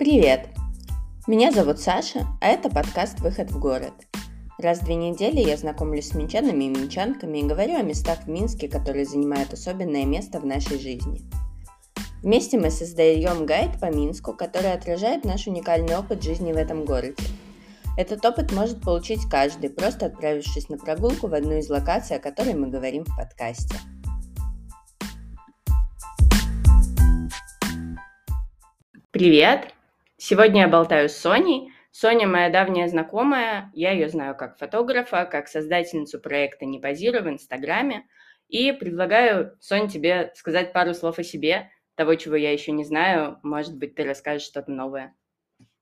Привет! Меня зовут Саша, а это подкаст «Выход в город». Раз в две недели я знакомлюсь с минчанами и минчанками и говорю о местах в Минске, которые занимают особенное место в нашей жизни. Вместе мы создаем гайд по Минску, который отражает наш уникальный опыт жизни в этом городе. Этот опыт может получить каждый, просто отправившись на прогулку в одну из локаций, о которой мы говорим в подкасте. Привет! Сегодня я болтаю с Соней. Соня моя давняя знакомая, я ее знаю как фотографа, как создательницу проекта «Не позирую» в Инстаграме. И предлагаю, Соня, тебе сказать пару слов о себе, того, чего я еще не знаю. Может быть, ты расскажешь что-то новое.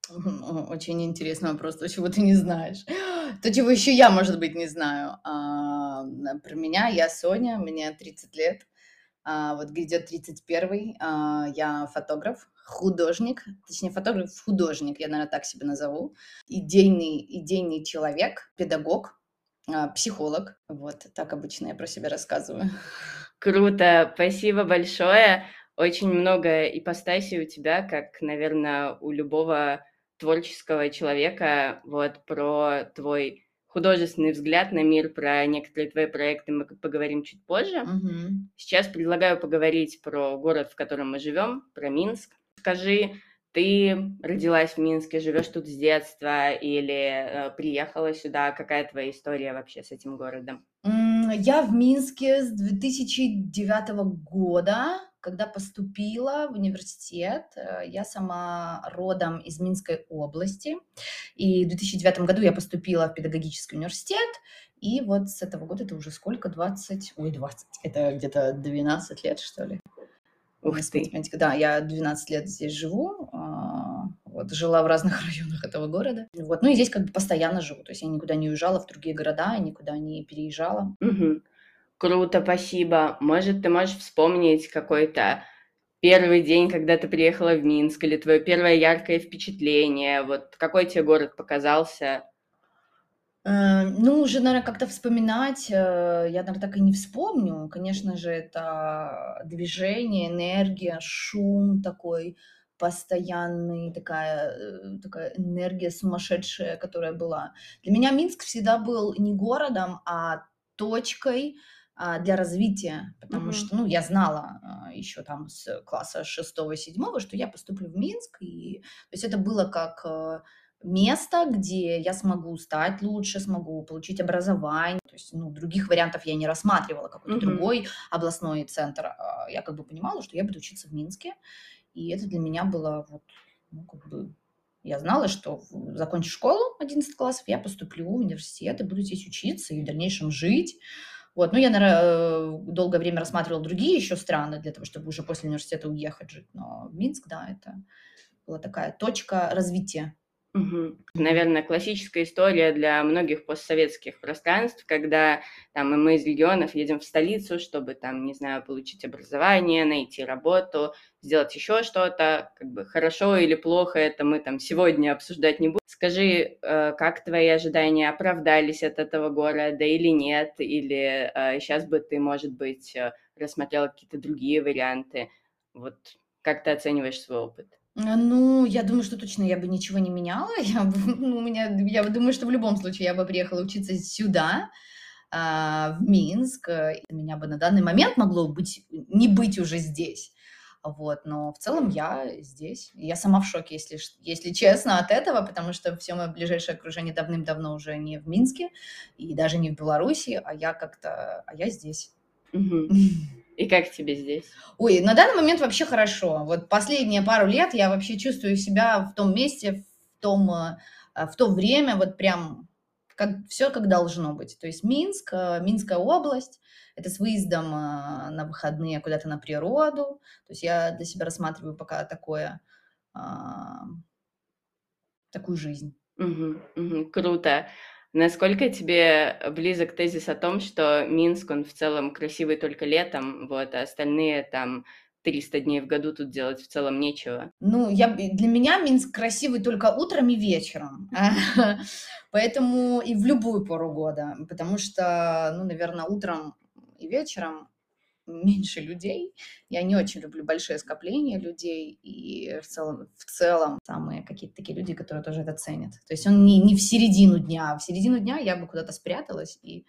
Очень интересный вопрос, то, чего ты не знаешь. То, чего еще я, может быть, не знаю. А, про меня, я Соня, мне 30 лет. А, вот грядет 31-й. А, я фотограф, художник, точнее фотограф, художник, я, наверное, так себя назову, идейный, идейный человек, педагог, а, психолог. Вот так обычно я про себя рассказываю. Круто, спасибо большое. Очень много ипостасей у тебя, как, наверное, у любого творческого человека. Вот про твой художественный взгляд на мир, про некоторые твои проекты мы поговорим чуть позже. Угу. Сейчас предлагаю поговорить про город, в котором мы живем, про Минск. Скажи, ты родилась в Минске, живешь тут с детства или э, приехала сюда? Какая твоя история вообще с этим городом? Я в Минске с 2009 года, когда поступила в университет. Э, я сама родом из Минской области. И в 2009 году я поступила в педагогический университет. И вот с этого года это уже сколько? 20? Ой, 20. Это где-то 12 лет, что ли. Ух ты. Да, я 12 лет здесь живу, а, вот, жила в разных районах этого города. Вот, ну и здесь как бы постоянно живу, то есть я никуда не уезжала в другие города, никуда не переезжала. Угу. Круто, спасибо. Может, ты можешь вспомнить какой-то первый день, когда ты приехала в Минск, или твое первое яркое впечатление? Вот какой тебе город показался? Э, ну, уже, наверное, как-то вспоминать, э, я, наверное, так и не вспомню. Конечно же, это движение, энергия, шум такой постоянный, такая, э, такая энергия сумасшедшая, которая была. Для меня Минск всегда был не городом, а точкой для развития, потому mm-hmm. что, ну, я знала а, еще там с класса 6-7, что я поступлю в Минск, и, то есть это было как место, где я смогу стать лучше, смогу получить образование. То есть, ну, других вариантов я не рассматривала, какой-то mm-hmm. другой областной центр. А, я как бы понимала, что я буду учиться в Минске, и это для меня было вот, ну, как бы, я знала, что закончив школу 11 классов, я поступлю в университет и буду здесь учиться и в дальнейшем жить. Вот, ну, я, наверное, э, долгое время рассматривала другие еще страны для того, чтобы уже после университета уехать жить. Но Минск, да, это была такая точка развития Угу. Наверное, классическая история для многих постсоветских пространств, когда там, мы из регионов едем в столицу, чтобы там, не знаю, получить образование, найти работу, сделать еще что-то, как бы хорошо или плохо, это мы там сегодня обсуждать не будем. Скажи, э, как твои ожидания оправдались от этого города или нет, или сейчас э, бы ты, может быть, э, рассмотрела какие-то другие варианты, вот как ты оцениваешь свой опыт? А, ну, я думаю, что точно я бы ничего не меняла. Я, бы, ну, у меня, я думаю, что в любом случае я бы приехала учиться сюда, а, в Минск. И меня бы на данный момент могло быть, не быть уже здесь. Вот, но в целом я здесь. Я сама в шоке, если, если честно, от этого, потому что все мое ближайшее окружение давным-давно уже не в Минске и даже не в Беларуси, а я как-то, а я здесь. Угу. И как тебе здесь? Ой, на данный момент вообще хорошо. Вот последние пару лет я вообще чувствую себя в том месте, в том, э, в то время, вот прям как, все как должно быть. То есть Минск, э, Минская область, это с выездом э, на выходные куда-то на природу. То есть я для себя рассматриваю пока такое, такую жизнь. Угу, угу, круто. Насколько тебе близок тезис о том, что Минск, он в целом красивый только летом, вот, а остальные там 300 дней в году тут делать в целом нечего? Ну, я, для меня Минск красивый только утром и вечером. Поэтому и в любую пору года. Потому что, ну, наверное, утром и вечером меньше людей. Я не очень люблю большое скопление людей, и в целом, в целом самые какие-то такие люди, которые тоже это ценят. То есть он не, не в середину дня, а в середину дня я бы куда-то спряталась и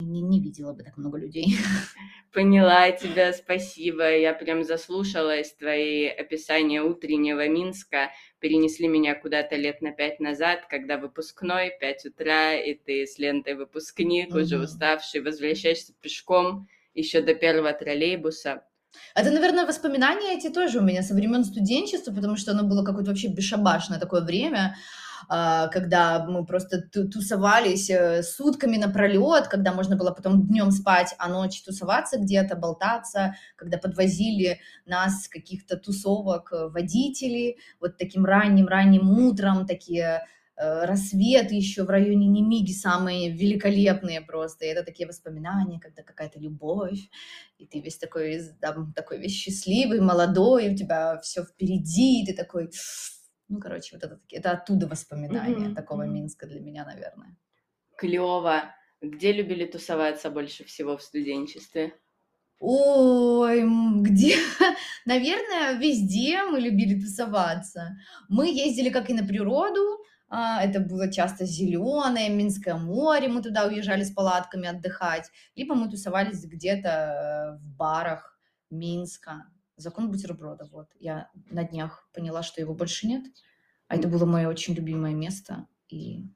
не, не видела бы так много людей. Поняла тебя, спасибо. Я прям заслушалась. Твои описания утреннего Минска перенесли меня куда-то лет на пять назад, когда выпускной, пять утра, и ты с лентой выпускник, mm-hmm. уже уставший, возвращаешься пешком еще до первого троллейбуса. Это, наверное, воспоминания эти тоже у меня со времен студенчества, потому что оно было какое-то вообще бесшабашное такое время. А, когда мы просто тусовались э, сутками напролет, когда можно было потом днем спать, а ночью тусоваться где-то, болтаться, когда подвозили нас с каких-то тусовок э, водители, вот таким ранним-ранним утром, такие э, рассветы еще в районе Немиги самые великолепные просто. И это такие воспоминания, когда какая-то любовь, и ты весь такой, там, такой весь счастливый, молодой, у тебя все впереди, и ты такой ну, короче, вот это, это оттуда воспоминания mm-hmm. такого Минска для меня, наверное. Клево. Где любили тусоваться больше всего в студенчестве? Ой, где? Наверное, везде мы любили тусоваться. Мы ездили как и на природу, это было часто зеленое, Минское море, мы туда уезжали с палатками отдыхать, либо мы тусовались где-то э, в барах Минска. Закон бутерброда, вот. Я на днях поняла, что его больше нет. А это было мое очень любимое место. И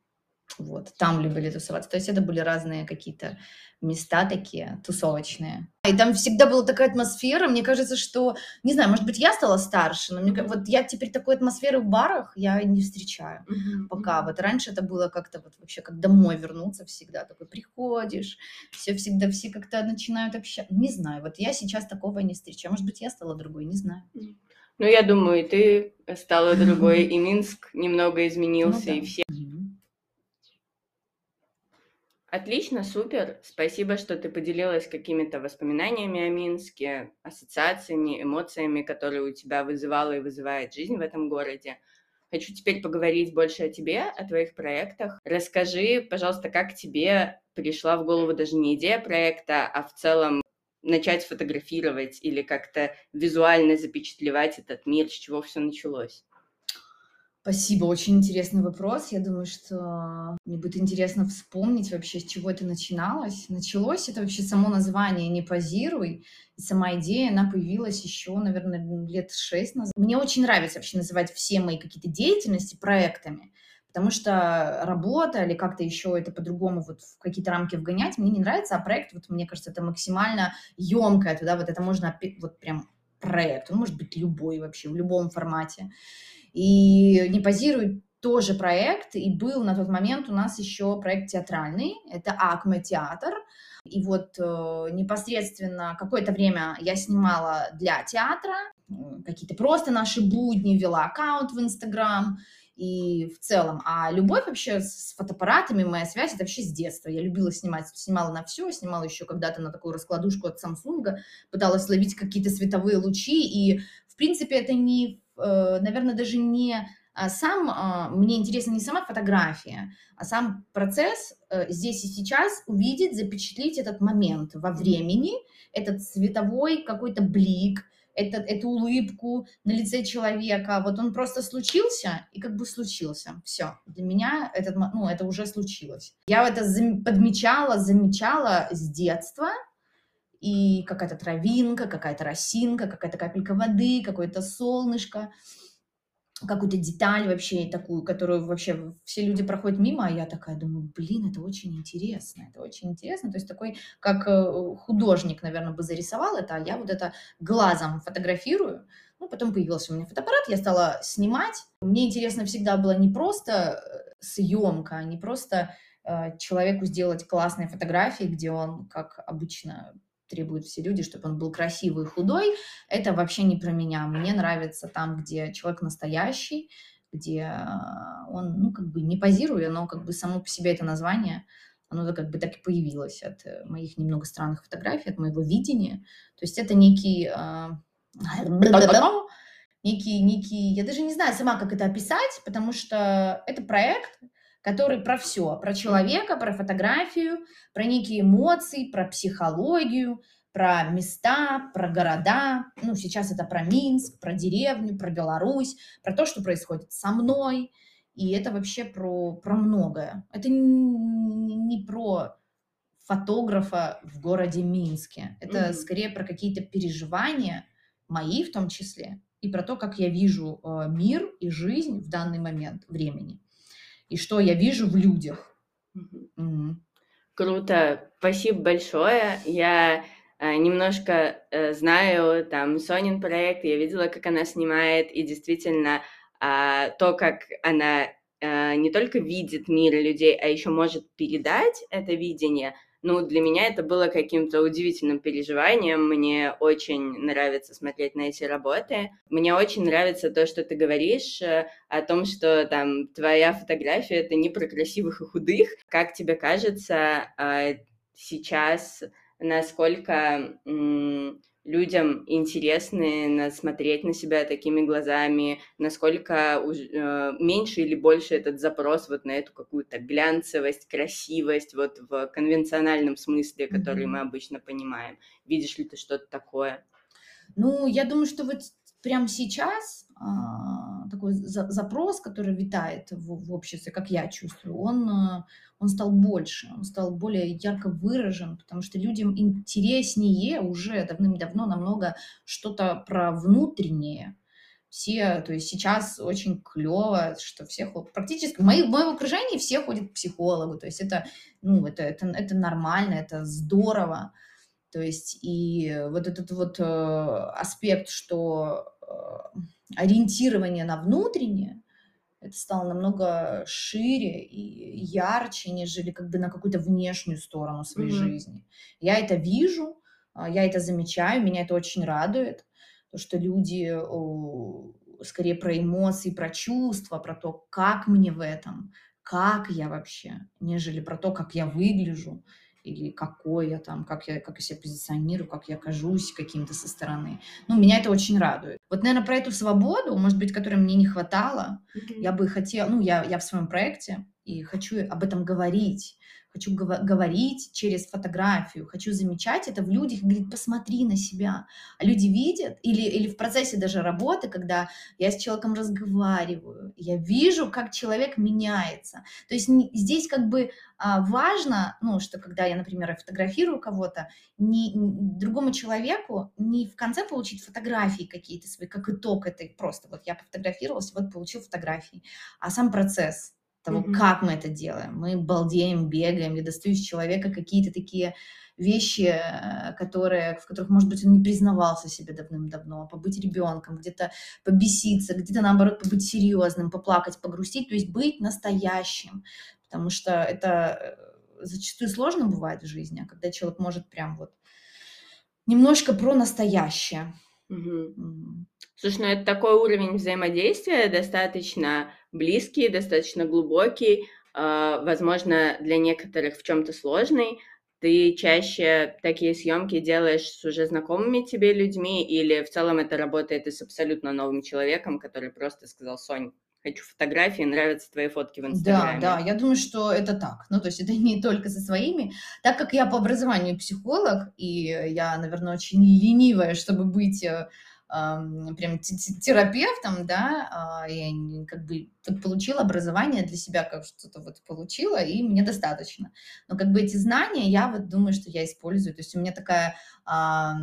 вот, там любили тусоваться. То есть это были разные какие-то места такие тусовочные. И там всегда была такая атмосфера. Мне кажется, что, не знаю, может быть, я стала старше, но мне, вот я теперь такой атмосферы в барах я не встречаю mm-hmm. пока. Вот раньше это было как-то вот вообще как домой вернуться всегда. Такой приходишь, все всегда, все как-то начинают общаться. Не знаю, вот я сейчас такого не встречаю. Может быть, я стала другой, не знаю. Ну, я думаю, и ты стала другой, и Минск немного изменился, ну, да. и все Отлично, супер. Спасибо, что ты поделилась какими-то воспоминаниями о Минске, ассоциациями, эмоциями, которые у тебя вызывала и вызывает жизнь в этом городе. Хочу теперь поговорить больше о тебе, о твоих проектах. Расскажи, пожалуйста, как тебе пришла в голову даже не идея проекта, а в целом начать фотографировать или как-то визуально запечатлевать этот мир, с чего все началось? Спасибо, очень интересный вопрос. Я думаю, что мне будет интересно вспомнить вообще, с чего это начиналось. Началось это вообще само название «Не позируй», и сама идея, она появилась еще, наверное, лет шесть назад. Мне очень нравится вообще называть все мои какие-то деятельности проектами, потому что работа или как-то еще это по-другому вот в какие-то рамки вгонять мне не нравится, а проект, вот мне кажется, это максимально емкое, туда вот это можно вот прям проект, он может быть любой вообще, в любом формате. И не позирует тоже проект, и был на тот момент у нас еще проект театральный, это Акме театр, и вот э, непосредственно какое-то время я снимала для театра, какие-то просто наши будни, вела аккаунт в Инстаграм, и в целом. А любовь вообще с фотоаппаратами, моя связь, это вообще с детства. Я любила снимать, снимала на все, снимала еще когда-то на такую раскладушку от Samsung, пыталась ловить какие-то световые лучи, и, в принципе, это не наверное, даже не а, сам, а, мне интересна не сама фотография, а сам процесс э, здесь и сейчас увидеть, запечатлеть этот момент во времени, этот световой какой-то блик, этот, эту улыбку на лице человека. Вот он просто случился и как бы случился. Все. Для меня этот, ну, это уже случилось. Я это подмечала, замечала с детства, и какая-то травинка, какая-то росинка, какая-то капелька воды, какое-то солнышко, какую-то деталь вообще такую, которую вообще все люди проходят мимо, а я такая думаю, блин, это очень интересно, это очень интересно. То есть такой, как э, художник, наверное, бы зарисовал это, а я вот это глазом фотографирую. Ну, потом появился у меня фотоаппарат, я стала снимать. Мне интересно всегда было не просто э, съемка, не просто э, человеку сделать классные фотографии, где он, как обычно, требуют все люди, чтобы он был красивый и худой, это вообще не про меня. Мне нравится там, где человек настоящий, где а, он, ну, как бы не позируя, но как бы само по себе это название, оно как бы так и появилось от э, моих немного странных фотографий, от моего видения. То есть это некий... А, некий, некий, я даже не знаю сама, как это описать, потому что это проект, который про все, про человека, про фотографию, про некие эмоции, про психологию, про места, про города. Ну, сейчас это про Минск, про деревню, про Беларусь, про то, что происходит со мной. И это вообще про, про многое. Это не, не про фотографа в городе Минске. Это mm-hmm. скорее про какие-то переживания, мои в том числе, и про то, как я вижу э, мир и жизнь в данный момент времени. И что я вижу в людях. Mm-hmm. Mm-hmm. Круто. Спасибо большое. Я э, немножко э, знаю там Сонин проект, я видела, как она снимает, и действительно э, то, как она э, не только видит мир людей, а еще может передать это видение, ну, для меня это было каким-то удивительным переживанием. Мне очень нравится смотреть на эти работы. Мне очень нравится то, что ты говоришь э, о том, что там твоя фотография — это не про красивых и худых. Как тебе кажется, э, сейчас насколько людям интересны смотреть на себя такими глазами, насколько э, меньше или больше этот запрос вот на эту какую-то глянцевость, красивость вот в конвенциональном смысле, который mm-hmm. мы обычно понимаем. Видишь ли ты что-то такое? Ну, я думаю, что вот прямо сейчас такой за, запрос, который витает в, в обществе, как я чувствую, он, а, он стал больше, он стал более ярко выражен, потому что людям интереснее уже давным-давно намного что-то про внутреннее. Все, то есть сейчас очень клево, что все практически в, моей, в моем окружении все ходят к психологу, то есть это, ну, это, это, это нормально, это здорово. То есть и вот этот вот э, аспект, что э, ориентирование на внутреннее, это стало намного шире и ярче, нежели как бы на какую-то внешнюю сторону своей mm-hmm. жизни. Я это вижу, а, я это замечаю, меня это очень радует, то, что люди скорее про эмоции, про чувства, про то, как мне в этом, как я вообще, нежели про то, как я выгляжу или какой я там, как я, как я себя позиционирую, как я кажусь каким-то со стороны. Ну, меня это очень радует. Вот, наверное, про эту свободу, может быть, которой мне не хватало, mm-hmm. я бы хотела, ну, я, я в своем проекте и хочу об этом говорить, хочу говорить через фотографию, хочу замечать это в людях, говорить, посмотри на себя. А люди видят, или, или в процессе даже работы, когда я с человеком разговариваю, я вижу, как человек меняется. То есть здесь как бы а, важно, ну, что когда я, например, фотографирую кого-то, не, другому человеку не в конце получить фотографии какие-то свои, как итог этой просто, вот я пофотографировался, вот получил фотографии, а сам процесс, того, mm-hmm. как мы это делаем. Мы балдеем, бегаем, я достаю из человека какие-то такие вещи, э, которые, в которых, может быть, он не признавался себе давным-давно, побыть ребенком, где-то побеситься, где-то, наоборот, побыть серьезным, поплакать, погрустить, то есть быть настоящим, потому что это э, зачастую сложно бывает в жизни, а когда человек может прям вот немножко про настоящее. Угу. Слушай, ну это такой уровень взаимодействия достаточно близкий, достаточно глубокий, э, возможно, для некоторых в чем-то сложный. Ты чаще такие съемки делаешь с уже знакомыми тебе людьми, или в целом это работает и с абсолютно новым человеком, который просто сказал, Сонь, хочу фотографии, нравятся твои фотки в Инстаграме. Да, да, я думаю, что это так. Ну, то есть это не только со своими. Так как я по образованию психолог, и я, наверное, очень ленивая, чтобы быть э, прям терапевтом, да, а, я как бы получила образование для себя, как что-то вот получила, и мне достаточно. Но как бы эти знания я вот думаю, что я использую. То есть у меня такая а,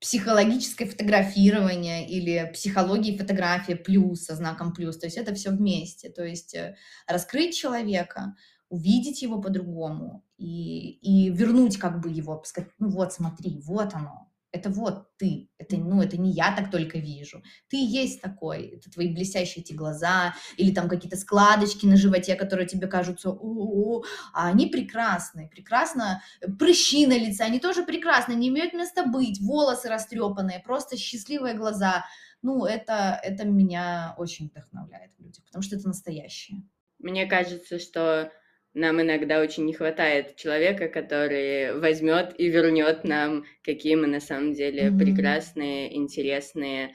психологическое фотографирование или психология фотография плюс со знаком плюс. То есть это все вместе. То есть э, раскрыть человека, увидеть его по-другому и, и вернуть как бы его, сказать, ну вот смотри, вот оно, это вот ты, это, ну, это не я так только вижу. Ты есть такой, это твои блестящие эти глаза, или там какие-то складочки на животе, которые тебе кажутся, у-у-у, а они прекрасны, прекрасно, прыщи на лице, они тоже прекрасны, не имеют места быть, волосы растрепанные, просто счастливые глаза. Ну, это, это меня очень вдохновляет в людях, потому что это настоящее. Мне кажется, что нам иногда очень не хватает человека, который возьмет и вернет нам, какие мы на самом деле mm-hmm. прекрасные, интересные,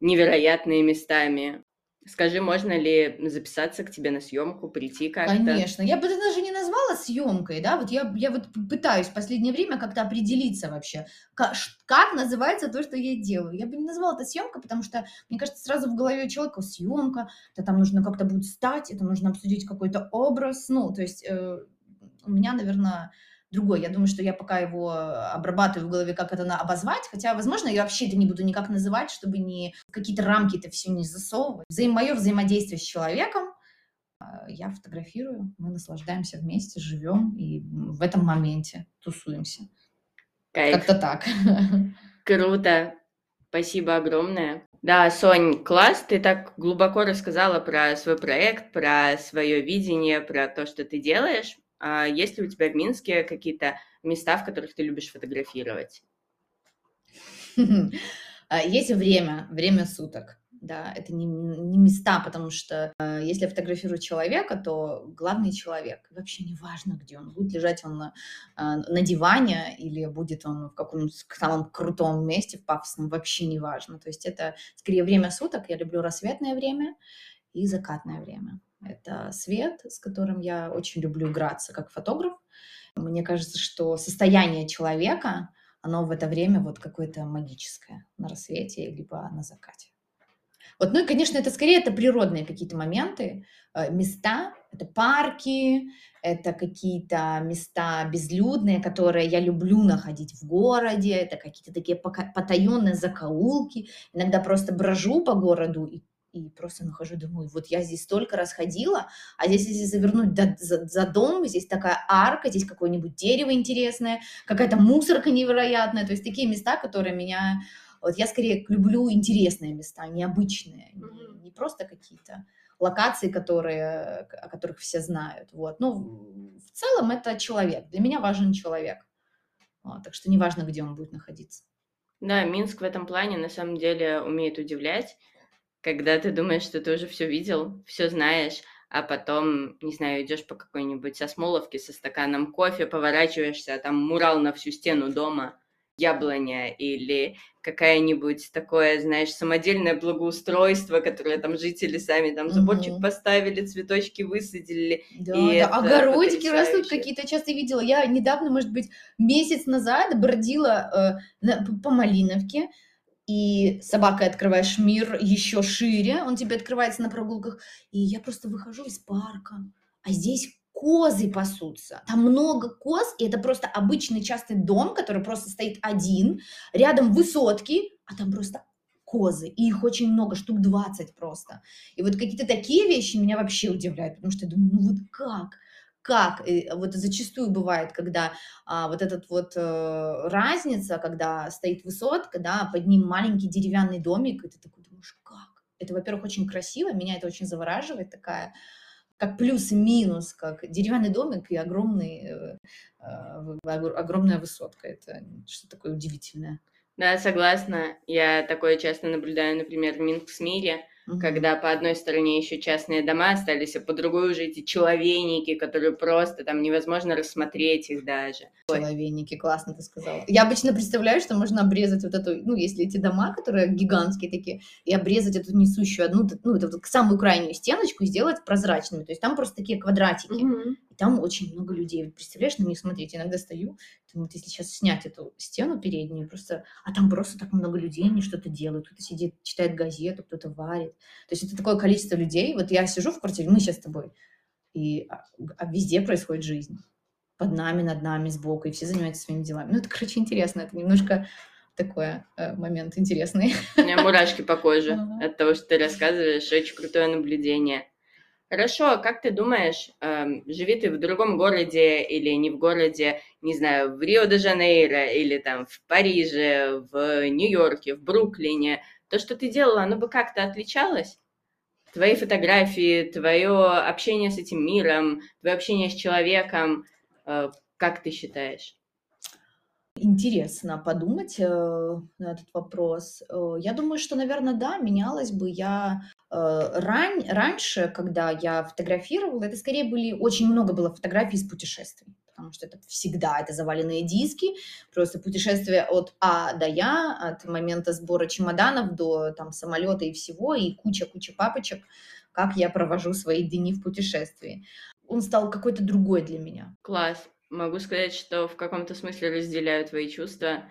невероятные местами. Скажи, можно ли записаться к тебе на съемку, прийти как-то? Конечно. Я бы даже не назвала съемкой, да, вот я, я вот пытаюсь в последнее время как-то определиться вообще, как, как называется то, что я делаю. Я бы не назвала это съемка, потому что, мне кажется, сразу в голове у человека съемка, это там нужно как-то будет стать, это нужно обсудить какой-то образ, ну, то есть э, у меня, наверное, другой. Я думаю, что я пока его обрабатываю в голове, как это на обозвать, хотя, возможно, я вообще это не буду никак называть, чтобы не какие-то рамки это все не засовывать. Взаим, мое взаимодействие с человеком, я фотографирую, мы наслаждаемся вместе, живем и в этом моменте тусуемся. Как-то так. Круто. Спасибо огромное. Да, Сонь, класс, ты так глубоко рассказала про свой проект, про свое видение, про то, что ты делаешь. А есть ли у тебя в Минске какие-то места, в которых ты любишь фотографировать? А, есть время, время суток. Да, это не, не места, потому что э, если я фотографирую человека, то главный человек. Вообще не важно, где он. Будет лежать он на, э, на диване или будет он в каком-нибудь самом крутом месте, в пафосном, вообще не важно. То есть это скорее время суток. Я люблю рассветное время и закатное время. Это свет, с которым я очень люблю играться как фотограф. Мне кажется, что состояние человека, оно в это время вот какое-то магическое на рассвете либо на закате. Вот, ну и, конечно, это скорее это природные какие-то моменты, э, места, это парки, это какие-то места безлюдные, которые я люблю находить в городе, это какие-то такие потаенные закоулки. Иногда просто брожу по городу и и просто нахожу, думаю, вот я здесь столько раз ходила, а здесь, если завернуть до, за, за дом, здесь такая арка, здесь какое-нибудь дерево интересное, какая-то мусорка невероятная, то есть такие места, которые меня... Вот я скорее люблю интересные места, необычные, mm-hmm. не, не просто какие-то локации, которые, о которых все знают. Вот. Ну, в целом это человек. Для меня важен человек. Вот, так что неважно, где он будет находиться. Да, Минск в этом плане на самом деле умеет удивлять когда ты думаешь, что ты уже все видел, все знаешь, а потом, не знаю, идешь по какой-нибудь сосмоловке со стаканом кофе, поворачиваешься, а там мурал на всю стену дома, яблоня или какая-нибудь такое, знаешь, самодельное благоустройство, которое там жители сами там заборчик угу. поставили, цветочки высадили. Да, и да. огородики растут какие-то, часто видела. Я недавно, может быть, месяц назад бродила э, по Малиновке, и собакой открываешь мир еще шире, он тебе открывается на прогулках, и я просто выхожу из парка, а здесь козы пасутся. Там много коз, и это просто обычный частный дом, который просто стоит один, рядом высотки, а там просто козы, и их очень много, штук 20 просто. И вот какие-то такие вещи меня вообще удивляют, потому что я думаю, ну вот как? как э, вот зачастую бывает, когда а, вот этот вот а, разница, когда стоит высотка, да, под ним маленький деревянный домик, и ты такой думаешь, как? Это, во-первых, очень красиво, меня это очень завораживает, такая как плюс и минус, как деревянный домик и огромный, э, э, огромная высотка. Это что-то такое удивительное. Да, согласна. Я такое часто наблюдаю, например, в Минск-Мире, Угу. Когда по одной стороне еще частные дома остались, а по другой уже эти человейники, которые просто там невозможно рассмотреть их даже. Человейники, классно ты сказала. Я обычно представляю, что можно обрезать вот эту, ну, если эти дома, которые гигантские такие, и обрезать эту несущую одну, ну, это вот самую крайнюю стеночку и сделать прозрачными. То есть там просто такие квадратики. Угу. И там очень много людей. Вот представляешь, на них смотреть, иногда стою, думаю, вот если сейчас снять эту стену переднюю, просто, а там просто так много людей, они что-то делают, кто-то сидит, читает газету, кто-то варит. То есть это такое количество людей. Вот я сижу в квартире, мы сейчас с тобой, и а, а везде происходит жизнь. Под нами, над нами, сбоку, и все занимаются своими делами. Ну, это, короче, интересно, это немножко такой э, момент интересный. У меня мурашки по коже от того, что ты рассказываешь. Очень крутое наблюдение. Хорошо, а как ты думаешь, эм, живи ты в другом городе или не в городе, не знаю, в Рио-де-Жанейро или там в Париже, в Нью-Йорке, в Бруклине, то, что ты делала, оно бы как-то отличалось? Твои фотографии, твое общение с этим миром, твое общение с человеком, э, как ты считаешь? Интересно подумать э, на этот вопрос. Э, я думаю, что, наверное, да, менялась бы я Э, рань, раньше, когда я фотографировала, это скорее были, очень много было фотографий из путешествий, потому что это всегда, это заваленные диски, просто путешествия от А до Я, от момента сбора чемоданов до там самолета и всего, и куча-куча папочек, как я провожу свои дни в путешествии он стал какой-то другой для меня. Класс. Могу сказать, что в каком-то смысле разделяю твои чувства.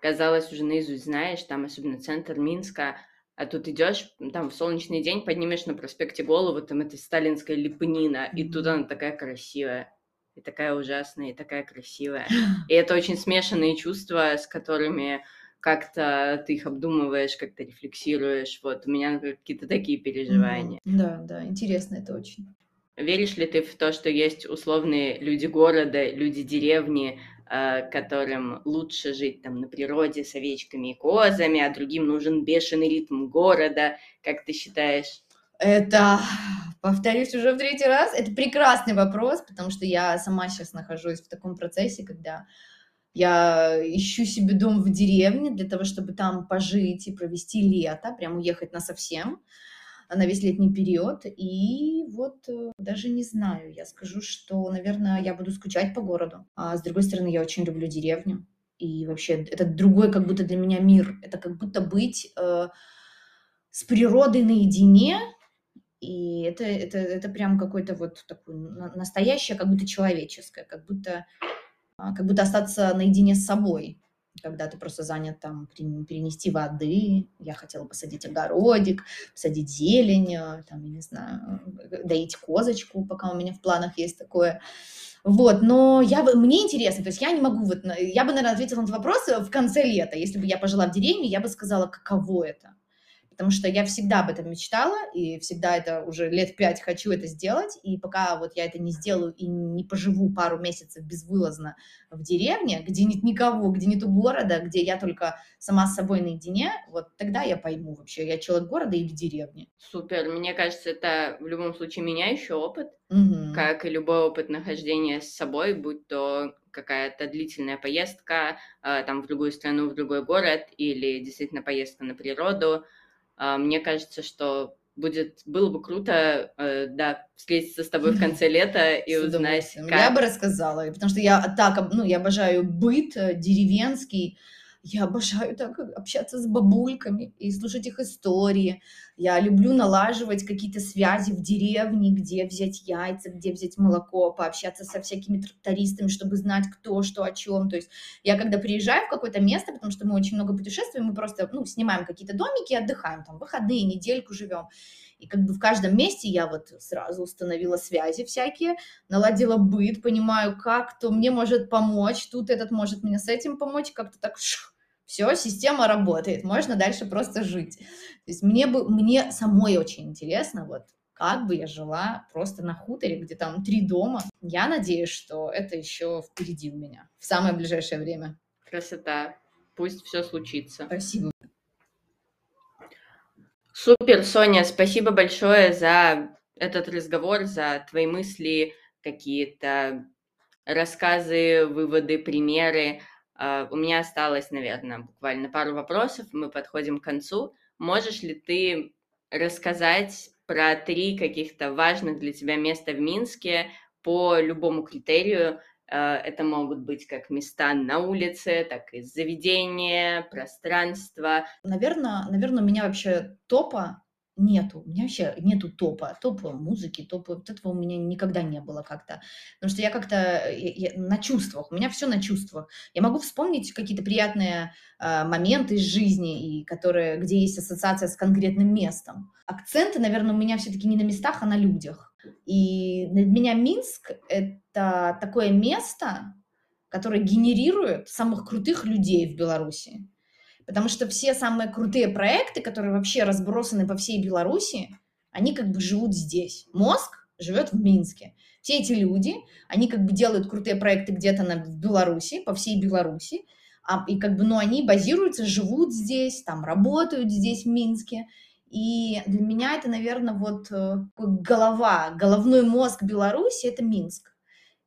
Казалось, уже наизусть знаешь, там особенно центр Минска, а тут идешь, там в солнечный день поднимешь на проспекте голову, там это сталинская лепнина, и тут она такая красивая, и такая ужасная, и такая красивая. И это очень смешанные чувства, с которыми как-то ты их обдумываешь, как-то рефлексируешь. Вот у меня какие-то такие переживания. Да, да, интересно это очень. Веришь ли ты в то, что есть условные люди города, люди деревни, которым лучше жить там на природе с овечками и козами, а другим нужен бешеный ритм города? Как ты считаешь? Это, повторюсь уже в третий раз, это прекрасный вопрос, потому что я сама сейчас нахожусь в таком процессе, когда я ищу себе дом в деревне для того, чтобы там пожить и провести лето, прям уехать на совсем на весь летний период. И вот э, даже не знаю, я скажу, что, наверное, я буду скучать по городу. А с другой стороны, я очень люблю деревню. И вообще, это другой как будто для меня мир. Это как будто быть э, с природой наедине. И это, это, это прям какой-то вот такой настоящее, как будто человеческое, как будто а, как будто остаться наедине с собой, когда ты просто занят там перенести воды, я хотела посадить огородик, посадить зелень, э, там, я не знаю, э, доить козочку, пока у меня в планах есть такое. Вот, но я, мне интересно, то есть я не могу, вот, я бы, наверное, ответила на этот вопрос в конце лета. Если бы я пожила в деревне, я бы сказала, каково это потому что я всегда об этом мечтала, и всегда это уже лет пять хочу это сделать, и пока вот я это не сделаю и не поживу пару месяцев безвылазно в деревне, где нет никого, где нету города, где я только сама с собой наедине, вот тогда я пойму вообще, я человек города или деревни. Супер, мне кажется, это в любом случае меняющий опыт, угу. как и любой опыт нахождения с собой, будь то какая-то длительная поездка э, там в другую страну, в другой город или действительно поездка на природу, мне кажется, что будет было бы круто, э, да, встретиться с тобой в конце лета и узнать, как... Я бы рассказала, потому что я так, ну, я обожаю быт э, деревенский, я обожаю так общаться с бабульками и слушать их истории. Я люблю налаживать какие-то связи в деревне, где взять яйца, где взять молоко, пообщаться со всякими трактористами, чтобы знать, кто, что, о чем. То есть я когда приезжаю в какое-то место, потому что мы очень много путешествуем, мы просто ну, снимаем какие-то домики и отдыхаем, там, выходные, недельку живем. И как бы в каждом месте я вот сразу установила связи всякие, наладила быт, понимаю, как кто мне может помочь, тут этот может мне с этим помочь, как-то так шух, все, система работает, можно дальше просто жить. То есть мне, бы, мне самой очень интересно, вот как бы я жила просто на хуторе, где там три дома. Я надеюсь, что это еще впереди у меня в самое ближайшее время. Красота. Пусть все случится. Спасибо. Супер, Соня, спасибо большое за этот разговор, за твои мысли, какие-то рассказы, выводы, примеры. А, у меня осталось, наверное, буквально пару вопросов, мы подходим к концу. Можешь ли ты рассказать про три каких-то важных для тебя места в Минске по любому критерию? А, это могут быть как места на улице, так и заведения, пространство. Наверное, наверное, у меня вообще топа Нету, у меня вообще нету топа, топа музыки, топа, вот этого у меня никогда не было как-то. Потому что я как-то я, я, на чувствах, у меня все на чувствах. Я могу вспомнить какие-то приятные э, моменты из жизни, и которые, где есть ассоциация с конкретным местом. Акценты, наверное, у меня все-таки не на местах, а на людях. И для меня Минск — это такое место, которое генерирует самых крутых людей в Беларуси. Потому что все самые крутые проекты, которые вообще разбросаны по всей Беларуси, они как бы живут здесь. Мозг живет в Минске. Все эти люди, они как бы делают крутые проекты где-то на, Беларуси, по всей Беларуси, а, и как бы, ну, они базируются, живут здесь, там, работают здесь, в Минске. И для меня это, наверное, вот э, голова, головной мозг Беларуси – это Минск.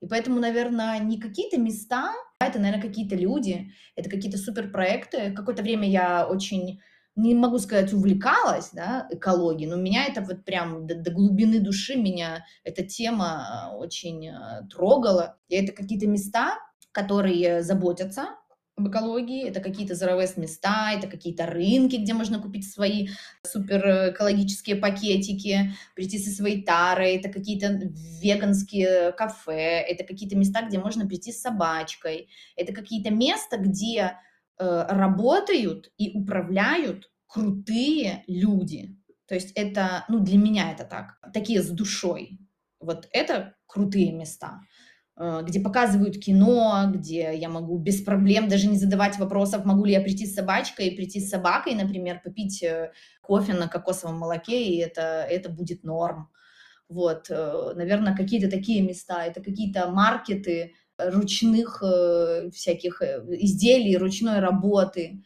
И поэтому, наверное, не какие-то места, это, наверное, какие-то люди, это какие-то суперпроекты. Какое-то время я очень, не могу сказать, увлекалась да, экологией, но меня это вот прям до, до глубины души, меня эта тема очень э, трогала. И это какие-то места, которые заботятся в экологии, это какие-то zero места, это какие-то рынки, где можно купить свои супер экологические пакетики, прийти со своей тарой, это какие-то веганские кафе, это какие-то места, где можно прийти с собачкой, это какие-то места, где э, работают и управляют крутые люди. То есть это, ну, для меня это так, такие с душой. Вот это крутые места. Э, где показывают кино, где я могу без проблем даже не задавать вопросов, могу ли я прийти с собачкой, прийти с собакой, например, попить э, кофе на кокосовом молоке, и это, это будет норм. Вот, э, наверное, какие-то такие места, это какие-то маркеты ручных всяких изделий, ручной работы,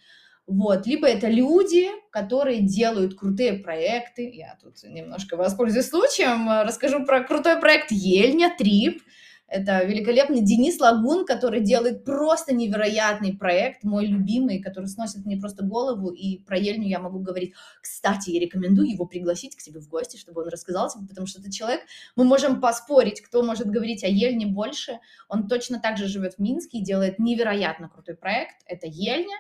вот, либо это люди, которые делают крутые проекты. Я тут немножко воспользуюсь случаем, расскажу про крутой проект Ельня, Трип. Это великолепный Денис Лагун, который делает просто невероятный проект, мой любимый, который сносит мне просто голову, и про Ельню я могу говорить. Кстати, я рекомендую его пригласить к себе в гости, чтобы он рассказал тебе, потому что это человек, мы можем поспорить, кто может говорить о Ельне больше. Он точно так же живет в Минске и делает невероятно крутой проект. Это Ельня.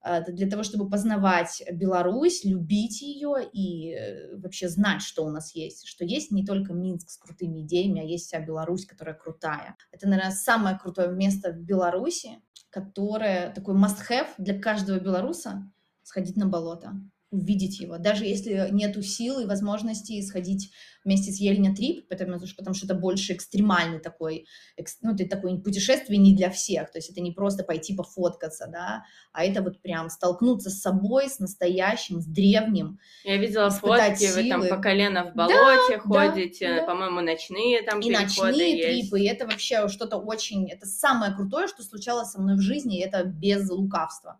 А, для того, чтобы познавать Беларусь, любить ее и э, вообще знать, что у нас есть, что есть не только Минск с крутыми идеями, а есть вся Беларусь, которая крутая. Это, наверное, самое крутое место в Беларуси, которое такой must-have для каждого белоруса сходить на болото увидеть его, даже если нету сил и возможности сходить вместе с Ельня Трип, потому, что, потому что это больше экстремальный такой, ну, это такое путешествие не для всех, то есть это не просто пойти пофоткаться, да, а это вот прям столкнуться с собой, с настоящим, с древним. Я видела фотки, силы. вы там по колено в болоте да, ходите, да, по-моему, ночные там И ночные есть. трипы, и это вообще что-то очень, это самое крутое, что случалось со мной в жизни, и это без лукавства.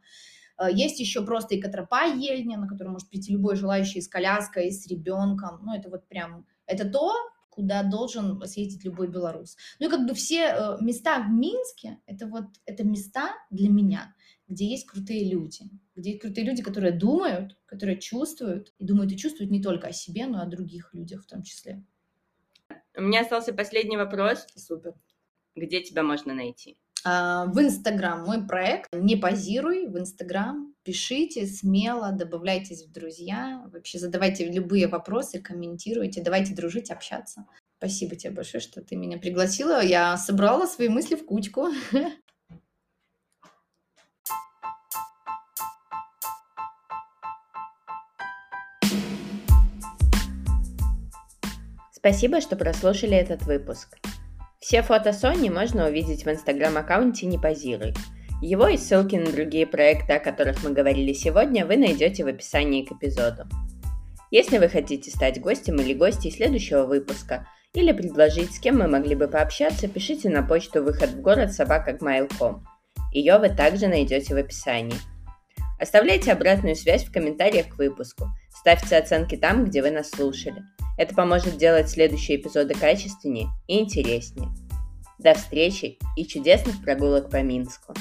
Э, есть еще просто и Катропа Ельня, на которую может прийти любой желающий с коляской, с ребенком. Ну, это вот прям, это то, куда должен съездить любой белорус. Ну и как бы все э, места в Минске, это вот, это места для меня, где есть крутые люди, где есть крутые люди, которые думают, которые чувствуют, и думают и чувствуют не только о себе, но и о других людях в том числе. У меня остался последний вопрос. Супер. Где тебя можно найти? А, в Инстаграм мой проект «Не позируй» в Инстаграм. Пишите смело, добавляйтесь в друзья. Вообще задавайте любые вопросы, комментируйте. Давайте дружить, общаться. Спасибо тебе большое, что ты меня пригласила. Я собрала свои мысли в кучку. Спасибо, что прослушали этот выпуск. Все фото Сони можно увидеть в инстаграм-аккаунте «Не позируй». Его и ссылки на другие проекты, о которых мы говорили сегодня, вы найдете в описании к эпизоду. Если вы хотите стать гостем или гостьей следующего выпуска, или предложить, с кем мы могли бы пообщаться, пишите на почту выход в город собака.gmail.com. Ее вы также найдете в описании. Оставляйте обратную связь в комментариях к выпуску. Ставьте оценки там, где вы нас слушали. Это поможет делать следующие эпизоды качественнее и интереснее. До встречи и чудесных прогулок по Минску!